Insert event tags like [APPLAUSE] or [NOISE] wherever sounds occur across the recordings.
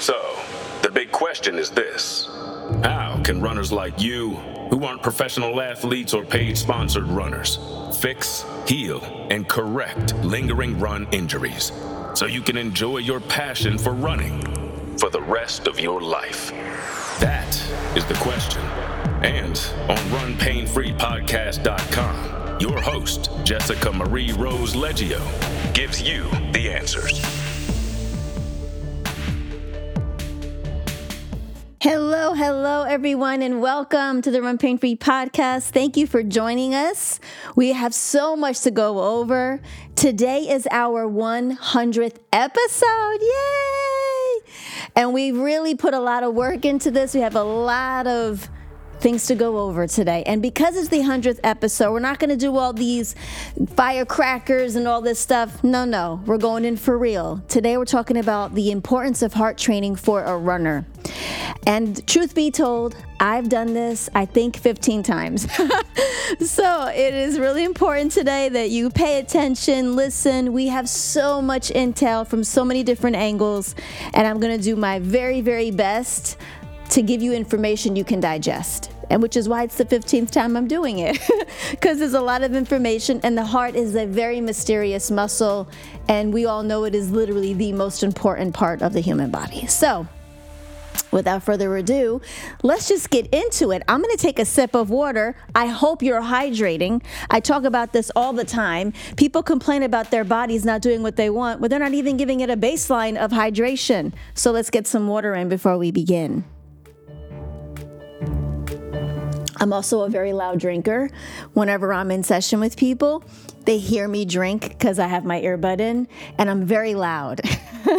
So, the big question is this How can runners like you, who aren't professional athletes or paid sponsored runners, fix, heal, and correct lingering run injuries so you can enjoy your passion for running for the rest of your life? That is the question. And on runpainfreepodcast.com, your host, Jessica Marie Rose Leggio, gives you the answers. Hello, hello, everyone, and welcome to the Run Pain Free podcast. Thank you for joining us. We have so much to go over. Today is our 100th episode. Yay! And we really put a lot of work into this. We have a lot of things to go over today. And because it's the 100th episode, we're not going to do all these firecrackers and all this stuff. No, no, we're going in for real. Today, we're talking about the importance of heart training for a runner. And truth be told, I've done this, I think, 15 times. [LAUGHS] so it is really important today that you pay attention, listen. We have so much intel from so many different angles, and I'm going to do my very, very best to give you information you can digest. And which is why it's the 15th time I'm doing it. [LAUGHS] Because there's a lot of information, and the heart is a very mysterious muscle, and we all know it is literally the most important part of the human body. So, without further ado, let's just get into it. I'm going to take a sip of water. I hope you're hydrating. I talk about this all the time. People complain about their bodies not doing what they want, but they're not even giving it a baseline of hydration. So let's get some water in before we begin. I'm also a very loud drinker. Whenever I'm in session with people, they hear me drink because I have my earbud in and I'm very loud.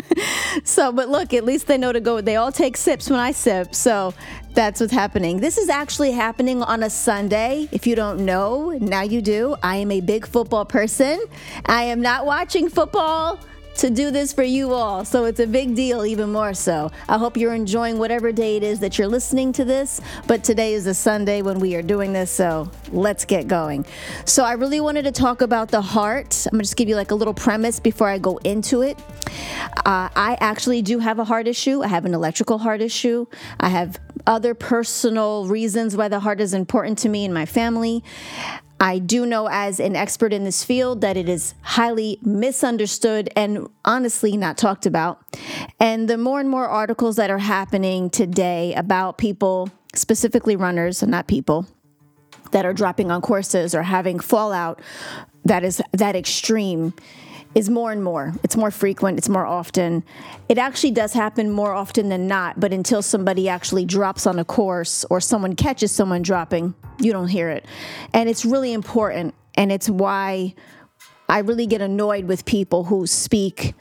[LAUGHS] so, but look, at least they know to go. They all take sips when I sip. So that's what's happening. This is actually happening on a Sunday. If you don't know, now you do. I am a big football person. I am not watching football to do this for you all. So it's a big deal, even more so. I hope you're enjoying whatever day it is that you're listening to this. But today is a Sunday when we are doing this. So let's get going. So I really wanted to talk about the heart. I'm to just give you like a little premise before I go into it. Uh, I actually do have a heart issue. I have an electrical heart issue. I have other personal reasons why the heart is important to me and my family. I do know as an expert in this field that it is highly misunderstood and honestly not talked about. And the more and more articles that are happening today about people, specifically runners and not people, that are dropping on courses or having fallout that is that extreme is more and more. It's more frequent, it's more often. It actually does happen more often than not, but until somebody actually drops on a course or someone catches someone dropping, you don't hear it. And it's really important. And it's why I really get annoyed with people who speak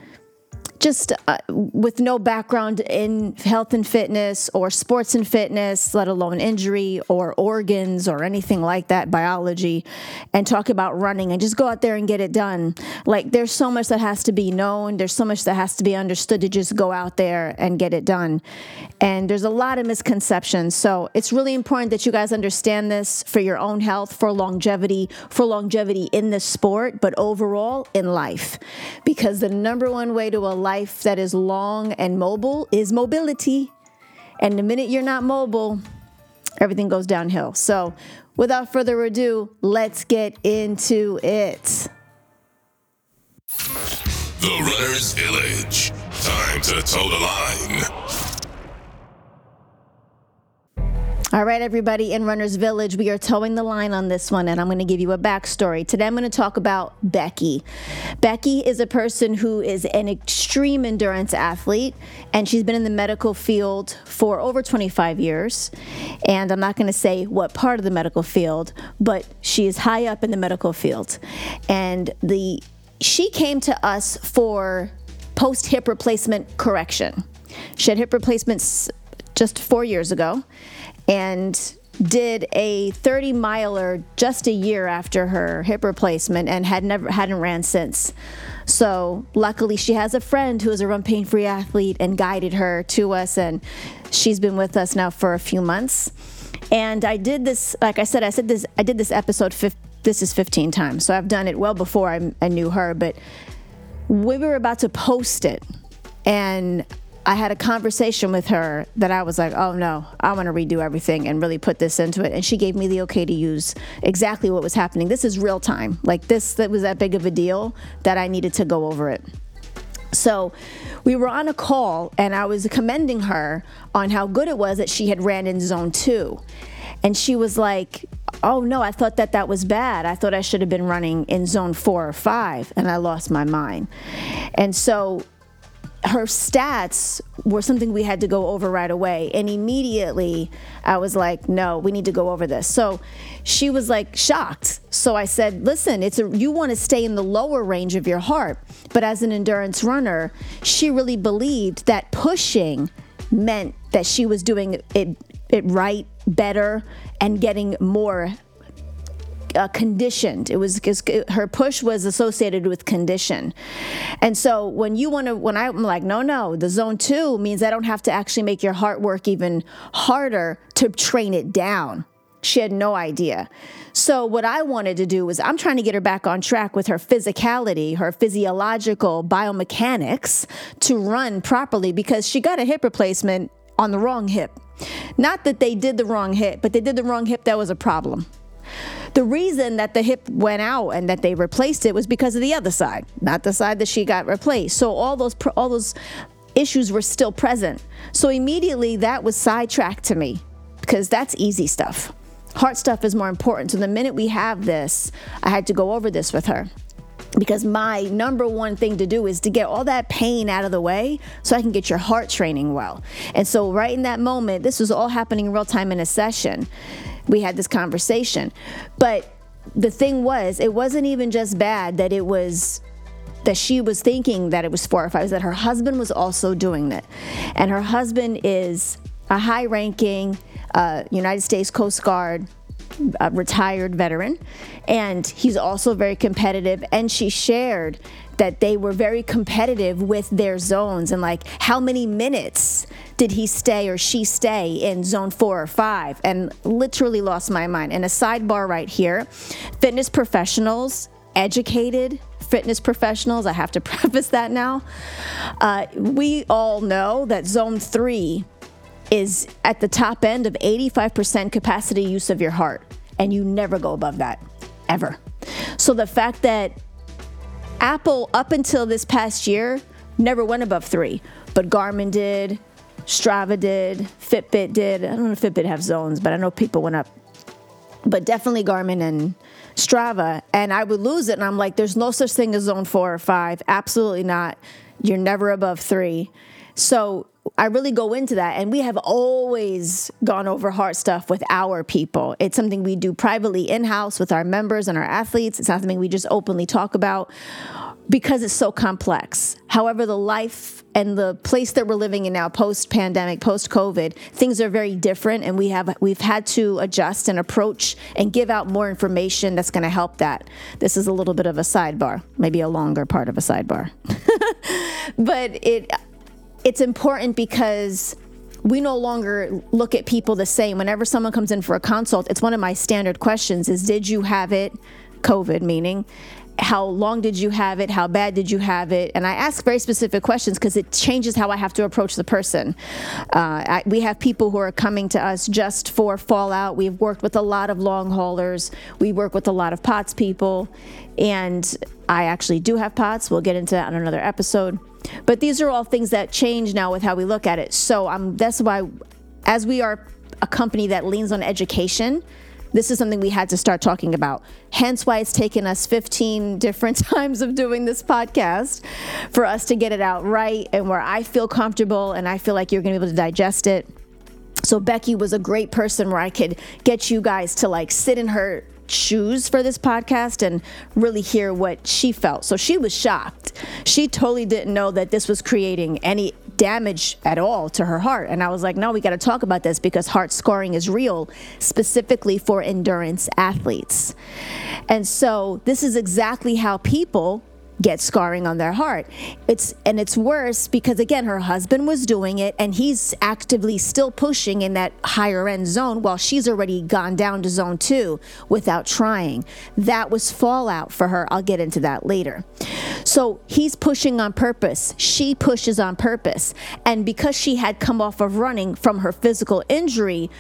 just uh, with no background in health and fitness or sports and fitness, let alone injury or organs or anything like that, biology, and talk about running and just go out there and get it done. Like, there's so much that has to be known, there's so much that has to be understood to just go out there and get it done. And there's a lot of misconceptions. So, it's really important that you guys understand this for your own health, for longevity, for longevity in the sport, but overall in life. Because the number one way to a life that is long and mobile is mobility. And the minute you're not mobile, everything goes downhill. So, without further ado, let's get into it. The Runner's Village. Time to toe the line. All right, everybody in Runner's Village, we are toeing the line on this one, and I'm going to give you a backstory. Today, I'm going to talk about Becki. Becki is a person who is an extreme endurance athlete, and she's been in the medical field for over 25 years. And I'm not going to say what part of the medical field, but she is high up in the medical field. And the she came to us for post hip replacement correction. She had hip replacements just four years ago and did a 30 miler just a year after her hip replacement and had never hadn't ran since. So luckily she has a friend who is a run pain free athlete and guided her to us and she's been with us now for a few months. And I did this like I said I said this I did this episode this is 15 times. So I've done it well before I, I knew her but we were about to post it and I had a conversation with her that I was like, oh no, I want to redo everything and really put this into it. And she gave me the okay to use exactly what was happening. This is real time. Like this, that was that big of a deal that I needed to go over it. So we were on a call, and I was commending her on how good it was that she had ran in zone two. And she was like, Oh no, I thought that that was bad. I thought I should have been running in zone four or five, and I lost my mind. And so her stats were something we had to go over right away. And immediately I was like, no, we need to go over this. So she was like shocked. So I said, listen, it's a, you want to stay in the lower range of your heart. But as an endurance runner, she really believed that pushing meant that she was doing it, it right, better, and getting more uh, conditioned. It was her push was associated with condition, and so when you want to, when I'm like, no, no, the zone two means I don't have to actually make your heart work even harder to train it down. She had no idea. So, what I wanted to do was, I'm trying to get her back on track with her physicality, her physiological biomechanics to run properly because she got a hip replacement on the wrong hip. Not that they did the wrong hip, but they did the wrong hip that was a problem. The reason that the hip went out and that they replaced it was because of the other side, not the side that she got replaced. So all those all those issues were still present. So immediately that was sidetracked to me because that's easy stuff. Heart stuff is more important. So the minute we have this, I had to go over this with her because my number one thing to do is to get all that pain out of the way so I can get your heart training well. And so, right in that moment, this was all happening in real time in a session we had this conversation. But the thing was, it wasn't even just bad that it was that she was thinking that it was four or five, was that her husband was also doing that. And her husband is a high ranking uh, United States Coast Guard a retired veteran, and he's also very competitive. And she shared that they were very competitive with their zones and like how many minutes did he stay or she stay in zone four or five, and literally lost my mind. And a sidebar right here fitness professionals, educated fitness professionals, I have to [LAUGHS] preface that now. Uh, we all know that zone three is at the top end of 85% capacity use of your heart, and you never go above that, ever. So the fact that Apple, up until this past year, never went above three, but Garmin did, Strava did, Fitbit did. I don't know if Fitbit have zones, but I know people went up. But definitely Garmin and Strava. And I would lose it. And I'm like, there's no such thing as zone four or five. Absolutely not. You're never above three. So I really go into that. And we have always gone over heart stuff with our people. It's something we do privately in house with our members and our athletes. It's not something we just openly talk about because it's so complex. However, the life and the place that we're living in now, post pandemic, post COVID, things are very different, and we have we've had to adjust and approach and give out more information that's going to help that. This is a little bit of a sidebar, maybe a longer part of a sidebar, [LAUGHS] but it it's important because we no longer look at people the same. Whenever someone comes in for a consult, it's one of my standard questions: is Did you have it? COVID meaning how long did you have it? How bad did you have it? And I ask very specific questions because it changes how I have to approach the person. Uh, I, we have people who are coming to us just for fallout. We've worked with a lot of long haulers. We work with a lot of POTS people. And I actually do have POTS. We'll get into that on another episode. But these are all things that change now with how we look at it. So um, that's why, as we are a company that leans on education, this is something we had to start talking about. Hence why it's taken us 15 [LAUGHS] different times of doing this podcast for us to get it out right and where I feel comfortable and I feel like you're going to be able to digest it. So Becki was a great person where I could get you guys to like sit in her shoes for this podcast and really hear what she felt. So she was shocked. She totally didn't know that this was creating any damage at all to her heart. And I was like, no, we got to talk about this because heart scarring is real, specifically for endurance athletes. And so this is exactly how people get scarring on their heart. It's and it's worse because again her husband was doing it and he's actively still pushing in that higher end zone while she's already gone down to zone 2 without trying. That was fallout for her. I'll get into that later. So he's pushing on purpose. She pushes on purpose. And because she had come off of running from her physical injury,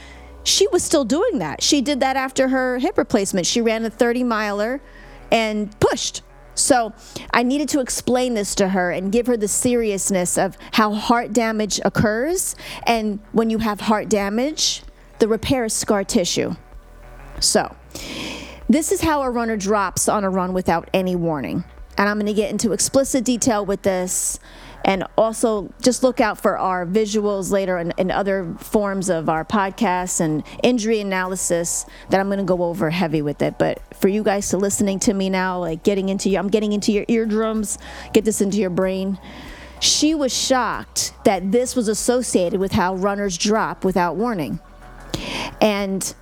she was still doing that. She did that after her hip replacement. She ran a 30 miler and pushed so I needed to explain this to her and give her the seriousness of how heart damage occurs. And when you have heart damage, the repair is scar tissue. So this is how a runner drops on a run without any warning. And I'm going to get into explicit detail with this and also, just look out for our visuals later and, other forms of our podcasts and injury analysis that I'm going to go over heavy with it. But for you guys to listening to me now, like getting into your, I'm getting into your eardrums, get this into your brain. She was shocked that this was associated with how runners drop without warning. And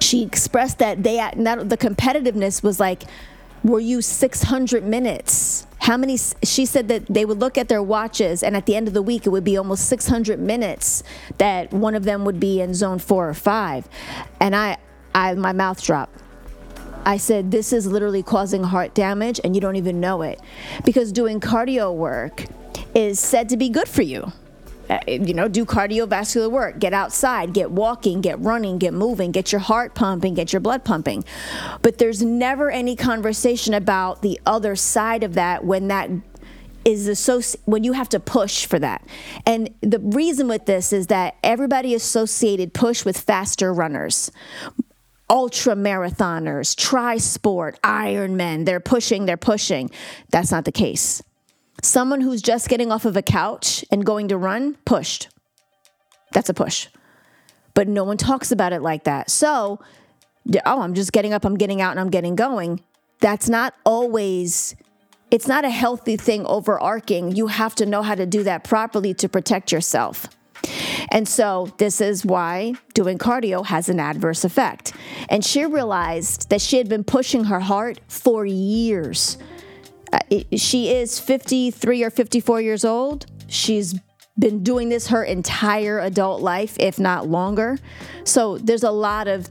she expressed that they, the competitiveness was like, were you 600 minutes? How many? She said that they would look at their watches, and at the end of the week, it would be almost 600 minutes that one of them would be in zone four or five. And I, I my mouth dropped. I said, This is literally causing heart damage, and you don't even know it. Because doing cardio work is said to be good for you. Uh, you know, do cardiovascular work, get outside, get walking, get running, get moving, get your heart pumping, get your blood pumping. But there's never any conversation about the other side of that when that is associated when you have to push for that. And the reason with this is that everybody associated push with faster runners ultra marathoners, tri sport, Ironmen. They're pushing, they're pushing. That's not the case. Someone who's just getting off of a couch and going to run, pushed. That's a push. But no one talks about it like that. So, oh, I'm just getting up, I'm getting out, and I'm getting going. That's not always, it's not a healthy thing overarching. You have to know how to do that properly to protect yourself. And so, this is why doing cardio has an adverse effect. And she realized that she had been pushing her heart for years she is 53 or 54 years old. She's been doing this her entire adult life, if not longer. So there's a lot of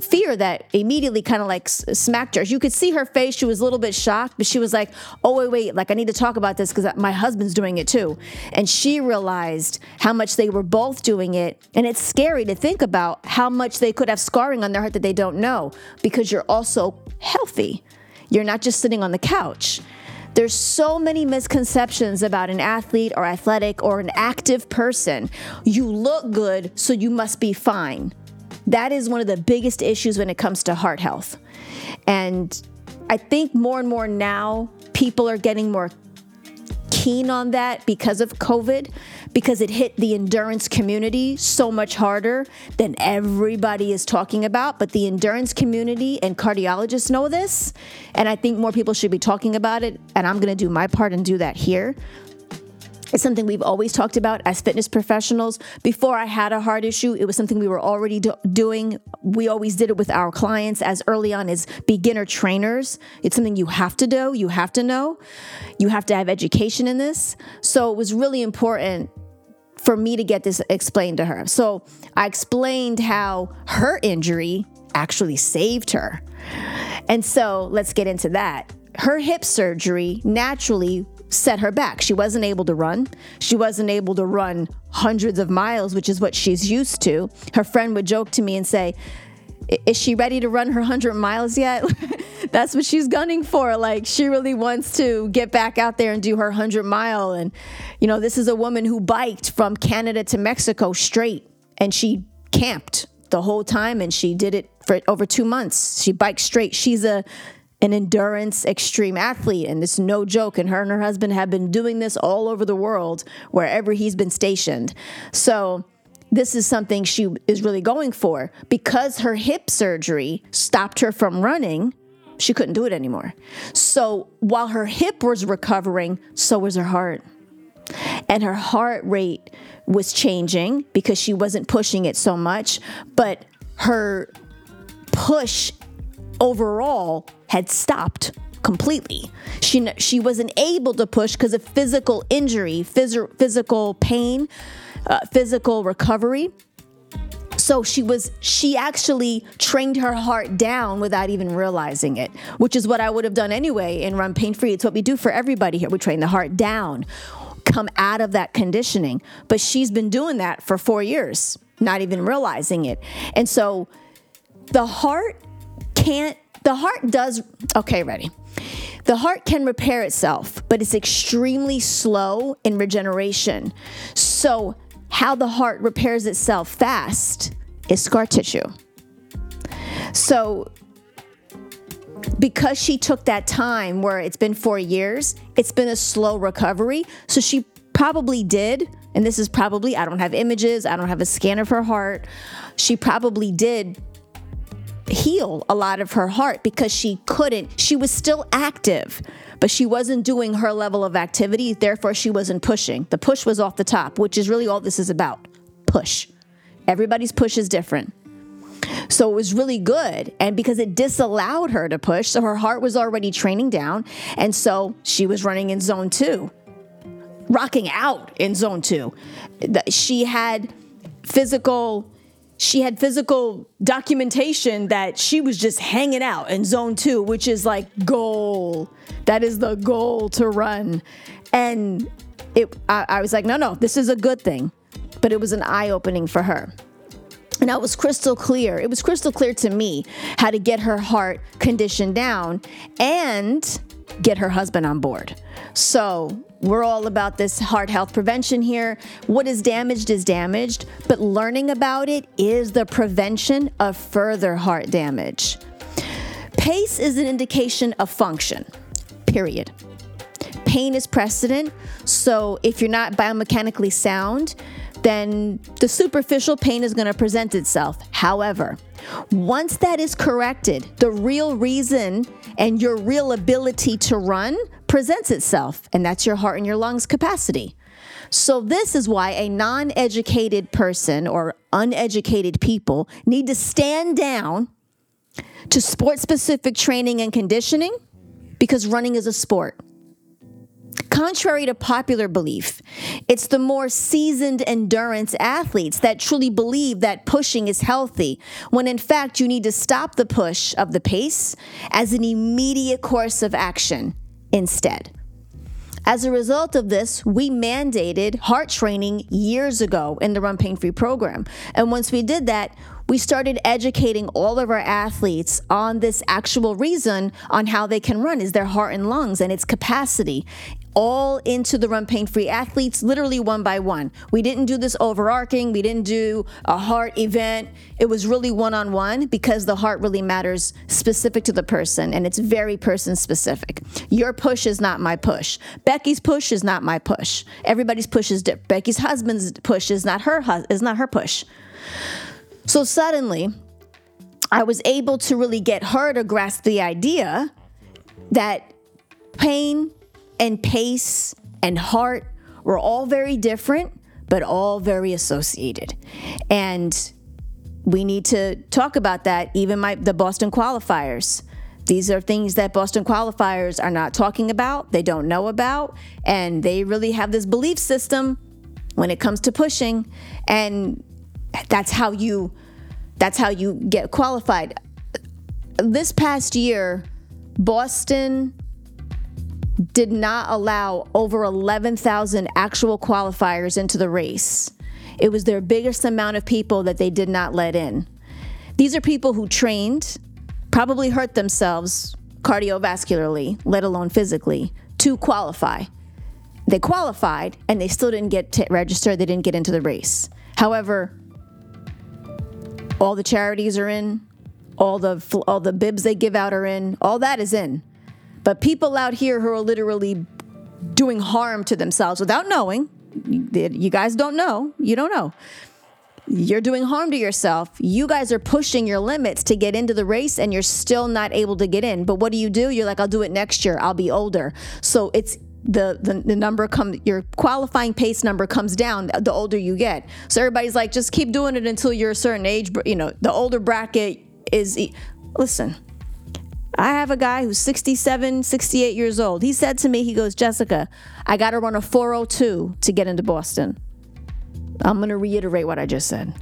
fear that immediately kind of like smacked her. You could see her face. She was a little bit shocked, but she was like, oh, wait, wait, like I need to talk about this because my husband's doing it too. And she realized how much they were both doing it. And it's scary to think about how much they could have scarring on their heart that they don't know because you're also healthy. You're not just sitting on the couch. There's so many misconceptions about an athlete or athletic or an active person. You look good, so you must be fine. That is one of the biggest issues when it comes to heart health. And I think more and more now, people are getting more keen on that because of COVID, because it hit the endurance community so much harder than everybody is talking about. But the endurance community and cardiologists know this. And I think more people should be talking about it. And I'm going to do my part and do that here. It's something we've always talked about as fitness professionals. Before I had a heart issue, it was something we were already do- doing. We always did it with our clients as early on as beginner trainers. It's something you have to do, you have to know, you have to have education in this. So it was really important for me to get this explained to her. So I explained how her injury actually saved her. And so let's get into that. Her hip surgery naturally set her back. She wasn't able to run. She wasn't able to run hundreds of miles, which is what she's used to. Her friend would joke to me and say, is she ready to run her 100 miles yet? [LAUGHS] That's what she's gunning for. Like, she really wants to get back out there and do her 100 mile. And, you know, this is a woman who biked from Canada to Mexico straight and she camped the whole time and she did it for over two months. She biked straight. She's a an endurance extreme athlete and it's no joke and her and her husband have been doing this all over the world wherever he's been stationed so this is something she is really going for. Because her hip surgery stopped her from running she couldn't do it anymore. So while her hip was recovering so was her heart. And her heart rate was changing because she wasn't pushing it so much but her push overall had stopped completely. She she wasn't able to push because of physical injury, phys- physical pain, uh, physical recovery. So she was she actually trained her heart down without even realizing it, which is what I would have done anyway in Run Pain Free. It's what we do for everybody here. We train the heart down, come out of that conditioning. But she's been doing that for 4 years, not even realizing it. And so the heart can't the heart does okay, ready. The heart can repair itself, but it's extremely slow in regeneration. So how the heart repairs itself fast is scar tissue. So, because she took that time where it's been four years, it's been a slow recovery. So, she probably did, and this is probably, I don't have images, I don't have a scan of her heart. She probably did heal a lot of her heart because she couldn't, she was still active but she wasn't doing her level of activity. Therefore, she wasn't pushing. The push was off the top, which is really all this is about push. Everybody's push is different. So it was really good. And because it disallowed her to push, so her heart was already training down. And so she was running in zone two, rocking out in zone two. She had physical she had physical documentation that she was just hanging out in zone two, which is like goal. That is the goal to run. And it, I, I was like, no, no, this is a good thing. But it was an eye opening for her. And that was crystal clear. It was crystal clear to me how to get her heart conditioned down and get her husband on board. So we're all about this heart health prevention here. What is damaged is damaged, but learning about it is the prevention of further heart damage. Pace is an indication of function, period. Pain is precedent, so if you're not biomechanically sound, then the superficial pain is going to present itself. However, once that is corrected, the real reason and your real ability to run presents itself, and that's your heart and your lungs capacity. So, this is why a non educated person or uneducated people need to stand down to sport specific training and conditioning because running is a sport. Contrary to popular belief, it's the more seasoned endurance athletes that truly believe that pushing is healthy, when in fact you need to stop the push of the pace as an immediate course of action instead. As a result of this, we mandated heart training years ago in the Run Pain Free program. And once we did that, we started educating all of our athletes on this actual reason on how they can run is their heart and lungs and its capacity all into the run pain free athletes, literally one by one. We didn't do this overarching, we didn't do a heart event. It was really one on one because the heart really matters specific to the person and it's very person specific. Your push is not my push. Becki's push is not my push. Everybody's push is different. Becki's husband's push is not her is not her push. So suddenly, I was able to really get her to grasp the idea that pain and pace and heart were all very different, but all very associated. And we need to talk about that. Even my the Boston qualifiers. These are things that Boston qualifiers are not talking about, they don't know about, and they really have this belief system when it comes to pushing. And that's how you that's how you get qualified. This past year, Boston did not allow over 11,000 actual qualifiers into the race. It was their biggest amount of people that they did not let in. These are people who trained, probably hurt themselves cardiovascularly, let alone physically, to qualify. They qualified and they still didn't get registered, they didn't get into the race. However, all the charities are in, all the all the bibs they give out are in, all that is in. But people out here who are literally doing harm to themselves without knowing, you guys don't know, you don't know. You're doing harm to yourself. You guys are pushing your limits to get into the race and you're still not able to get in. But what do you do? You're like, I'll do it next year. I'll be older. So it's the, the, the number come your qualifying pace number comes down the older you get. So everybody's like, just keep doing it until you're a certain age. But you know, the older bracket is. Listen, I have a guy who's 67, 68 years old. He said to me, he goes, Jessica, I got to run a 402 to get into Boston. I'm going to reiterate what I just said.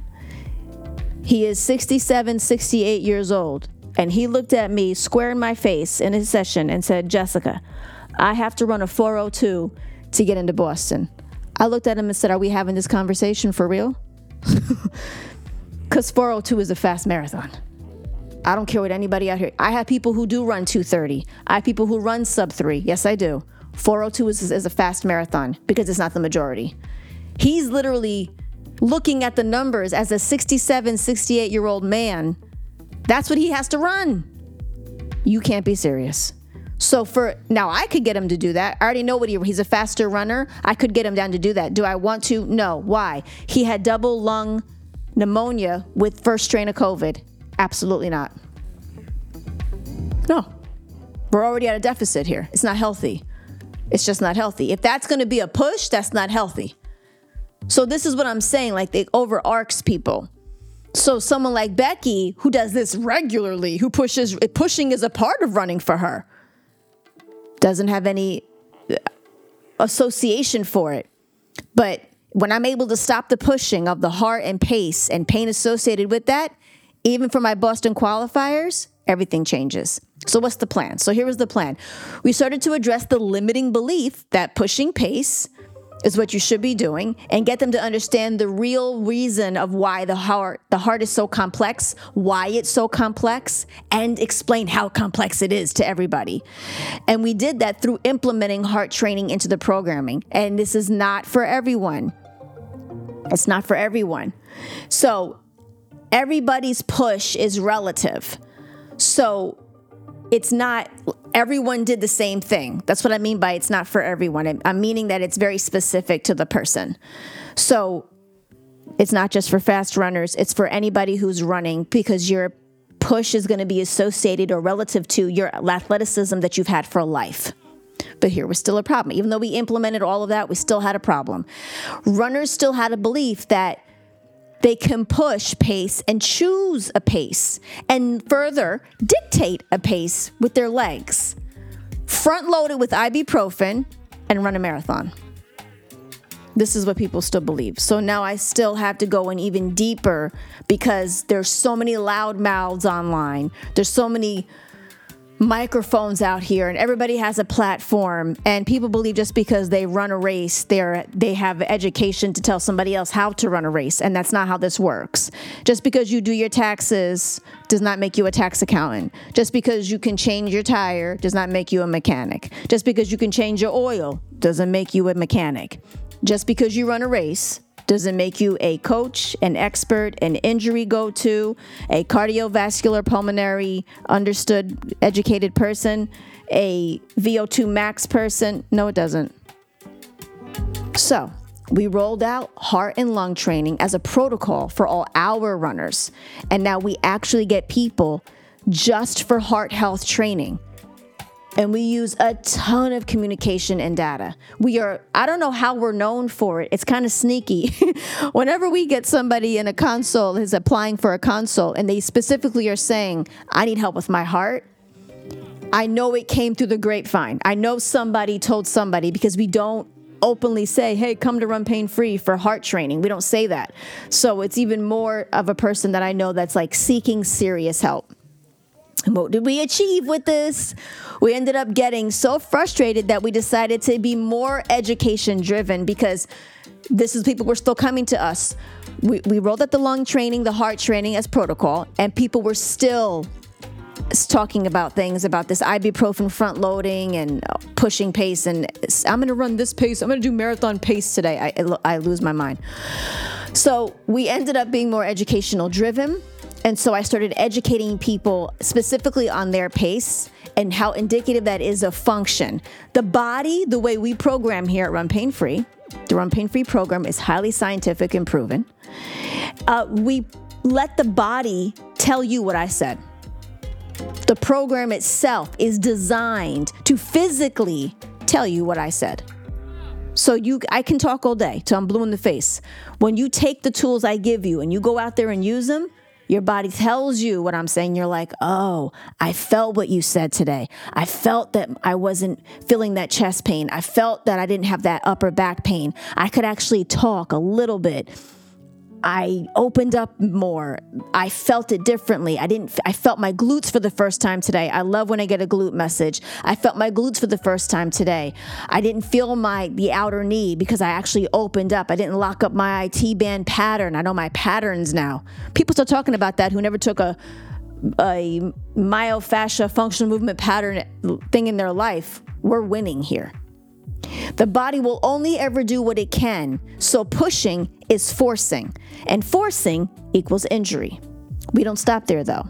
He is 67, 68 years old. And he looked at me square in my face in his session and said, Jessica, I have to run a 402 to get into Boston. I looked at him and said, Are we having this conversation for real? [LAUGHS] Because 402 is a fast marathon. I don't care what anybody out here. I have people who do run 230. I have people who run sub three. Yes, I do. 402 is, is a fast marathon because it's not the majority. He's literally looking at the numbers as a 67, 68 year old man. That's what he has to run. You can't be serious. So for now, I could get him to do that. I already know what he, he's a faster runner. I could get him down to do that. Do I want to? No. Why? He had double lung pneumonia with first strain of COVID. Absolutely not. No. We're already at a deficit here. It's not healthy. It's just not healthy. If that's going to be a push, that's not healthy. So this is what I'm saying like they overarcs people. So someone like Becki who does this regularly, who pushes pushing is a part of running for her. Doesn't have any uh, association for it. But when I'm able to stop the pushing of the heart and pace and pain associated with that, even for my Boston qualifiers, everything changes. So, what's the plan? So, here was the plan. We started to address the limiting belief that pushing pace is what you should be doing and get them to understand the real reason of why the heart the heart is so complex why it's so complex and explain how complex it is to everybody. And we did that through implementing heart training into the programming. And this is not for everyone. It's not for everyone. So everybody's push is relative. So it's not everyone did the same thing. That's what I mean by it's not for everyone. I'm meaning that it's very specific to the person. So it's not just for fast runners, it's for anybody who's running because your push is going to be associated or relative to your athleticism that you've had for life. But here was still a problem. Even though we implemented all of that, we still had a problem. Runners still had a belief that they can push pace and choose a pace and further dictate a pace with their legs. Front loaded with ibuprofen and run a marathon. This is what people still believe. So now I still have to go in even deeper because there's so many loud mouths online. There's so many microphones out here and everybody has a platform and people believe just because they run a race they're they have education to tell somebody else how to run a race and that's not how this works. Just because you do your taxes does not make you a tax accountant. Just because you can change your tire does not make you a mechanic. Just because you can change your oil doesn't make you a mechanic. Just because you run a race does it make you a coach, an expert, an injury go to, a cardiovascular pulmonary understood educated person, a VO2 max person? No, it doesn't. So, we rolled out heart and lung training as a protocol for all our runners. And now we actually get people just for heart health training and we use a ton of communication and data. We are, I don't know how we're known for it. It's kind of sneaky. [LAUGHS] Whenever we get somebody in a console is applying for a console and they specifically are saying, I need help with my heart, I know it came through the grapevine. I know somebody told somebody because we don't openly say, hey, come to run pain free for heart training. We don't say that. So it's even more of a person that I know that's like seeking serious help. What did we achieve with this? We ended up getting so frustrated that we decided to be more education driven because this is people were still coming to us. We, we rolled out the lung training, the heart training as protocol, and people were still talking about things about this ibuprofen front loading and uh, pushing pace. And I'm going to run this pace. I'm going to do marathon pace today. I, I lose my mind. So we ended up being more educational driven and so I started educating people specifically on their pace and how indicative that is of function. The body, the way we program here at Run Pain Free, the Run Pain Free program is highly scientific and proven. Uh, we let the body tell you what I said. The program itself is designed to physically tell you what I said. So you I can talk all day till I'm blue in the face. When you take the tools I give you and you go out there and use them, Your body tells you what I'm saying. You're like, oh, I felt what you said today. I felt that I wasn't feeling that chest pain. I felt that I didn't have that upper back pain. I could actually talk a little bit. I opened up more. I felt it differently. I didn't I felt my glutes for the first time today. I love when I get a glute message. I felt my glutes for the first time today. I didn't feel my the outer knee because I actually opened up. I didn't lock up my IT band pattern. I know my patterns now. People still talking about that who never took a a myofascia functional movement pattern thing in their life. We're winning here. The body will only ever do what it can, so pushing is forcing, and forcing equals injury. We don't stop there though.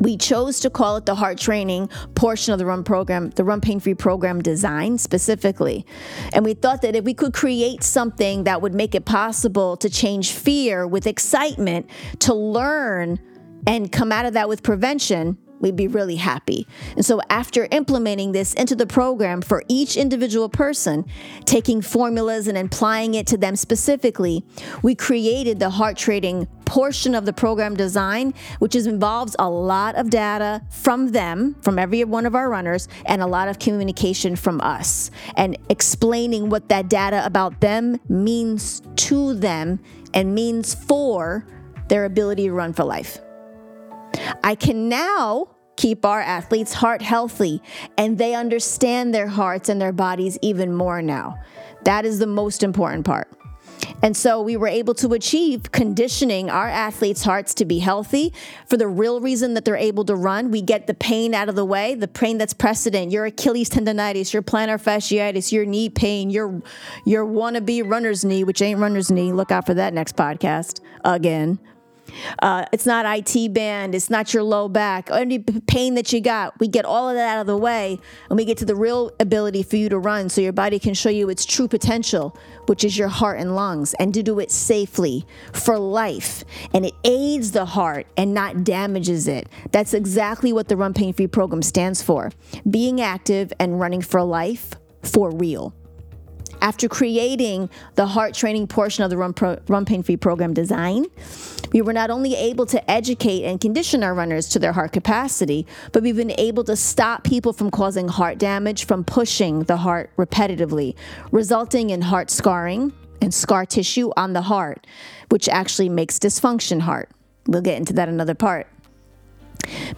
We chose to call it the heart training portion of the run program, the run pain free program design specifically. And we thought that if we could create something that would make it possible to change fear with excitement, to learn and come out of that with prevention, we'd be really happy. And so, after implementing this into the program for each individual person, taking formulas and applying it to them specifically, we created the heart training portion of the program design, which is, involves a lot of data from them, from every one of our runners, and a lot of communication from us, and explaining what that data about them means to them and means for their ability to run for life. I can now keep our athletes' heart healthy and they understand their hearts and their bodies even more now. That is the most important part. And so we were able to achieve conditioning our athletes' hearts to be healthy for the real reason that they're able to run. We get the pain out of the way, the pain that's precedent, your Achilles tendonitis, your plantar fasciitis, your knee pain, your your wannabe runner's knee, which ain't runner's knee. Look out for that next podcast again. Uh, it's not IT band. It's not your low back. Any pain that you got, we get all of that out of the way and we get to the real ability for you to run so your body can show you its true potential, which is your heart and lungs, and to do it safely for life. And it aids the heart and not damages it. That's exactly what the Run Pain Free program stands for being active and running for life for real. After creating the heart training portion of the Run, Pro, Run Pain Free program design, we were not only able to educate and condition our runners to their heart capacity, but we've been able to stop people from causing heart damage from pushing the heart repetitively, resulting in heart scarring and scar tissue on the heart, which actually makes dysfunction heart. We'll get into that another part.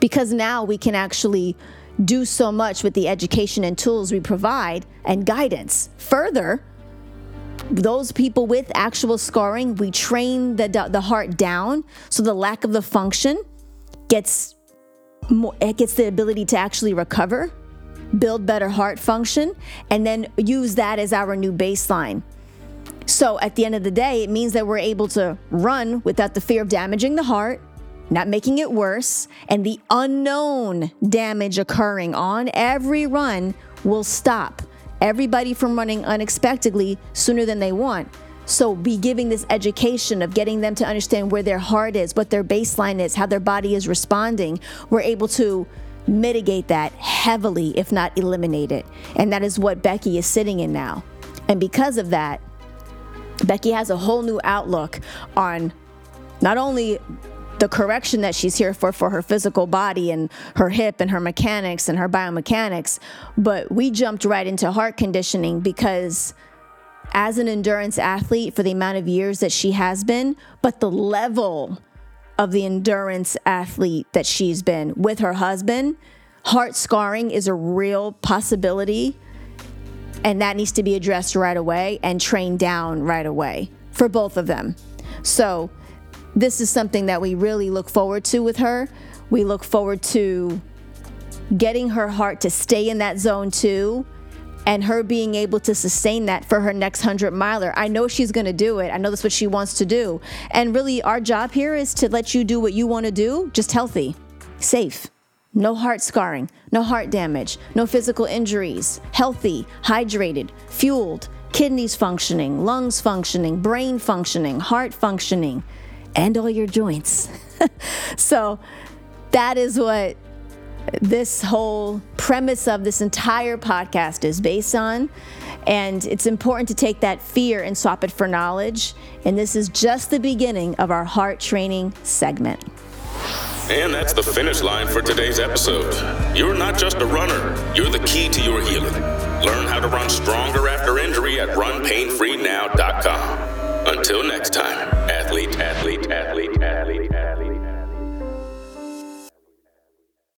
Because now we can actually do so much with the education and tools we provide and guidance. Further, those people with actual scarring, we train the, the heart down so the lack of the function gets more, it gets the ability to actually recover, build better heart function, and then use that as our new baseline. So at the end of the day, it means that we're able to run without the fear of damaging the heart not making it worse, and the unknown damage occurring on every run will stop everybody from running unexpectedly sooner than they want. So, be giving this education of getting them to understand where their heart is, what their baseline is, how their body is responding. We're able to mitigate that heavily, if not eliminate it. And that is what Becki is sitting in now. And because of that, Becki has a whole new outlook on not only the correction that she's here for for her physical body and her hip and her mechanics and her biomechanics. But we jumped right into heart conditioning because as an endurance athlete for the amount of years that she has been but the level of the endurance athlete that she's been with her husband heart scarring is a real possibility. And that needs to be addressed right away and trained down right away for both of them. So this is something that we really look forward to with her. We look forward to getting her heart to stay in that zone two and her being able to sustain that for her next 100 miler. I know she's going to do it. I know that's what she wants to do. And really, our job here is to let you do what you want to do, just healthy, safe. No heart scarring, no heart damage, no physical injuries, healthy, hydrated, fueled, kidneys functioning, lungs functioning, brain functioning, heart functioning and all your joints. [LAUGHS] so that is what this whole premise of this entire podcast is based on. And it's important to take that fear and swap it for knowledge. And this is just the beginning of our heart training segment. And that's the finish line for today's episode. You're not just a runner, you're the key to your healing. Learn how to run stronger after injury at runpainfreenow.com. Until next time, athlete, athlete, athlete, athlete.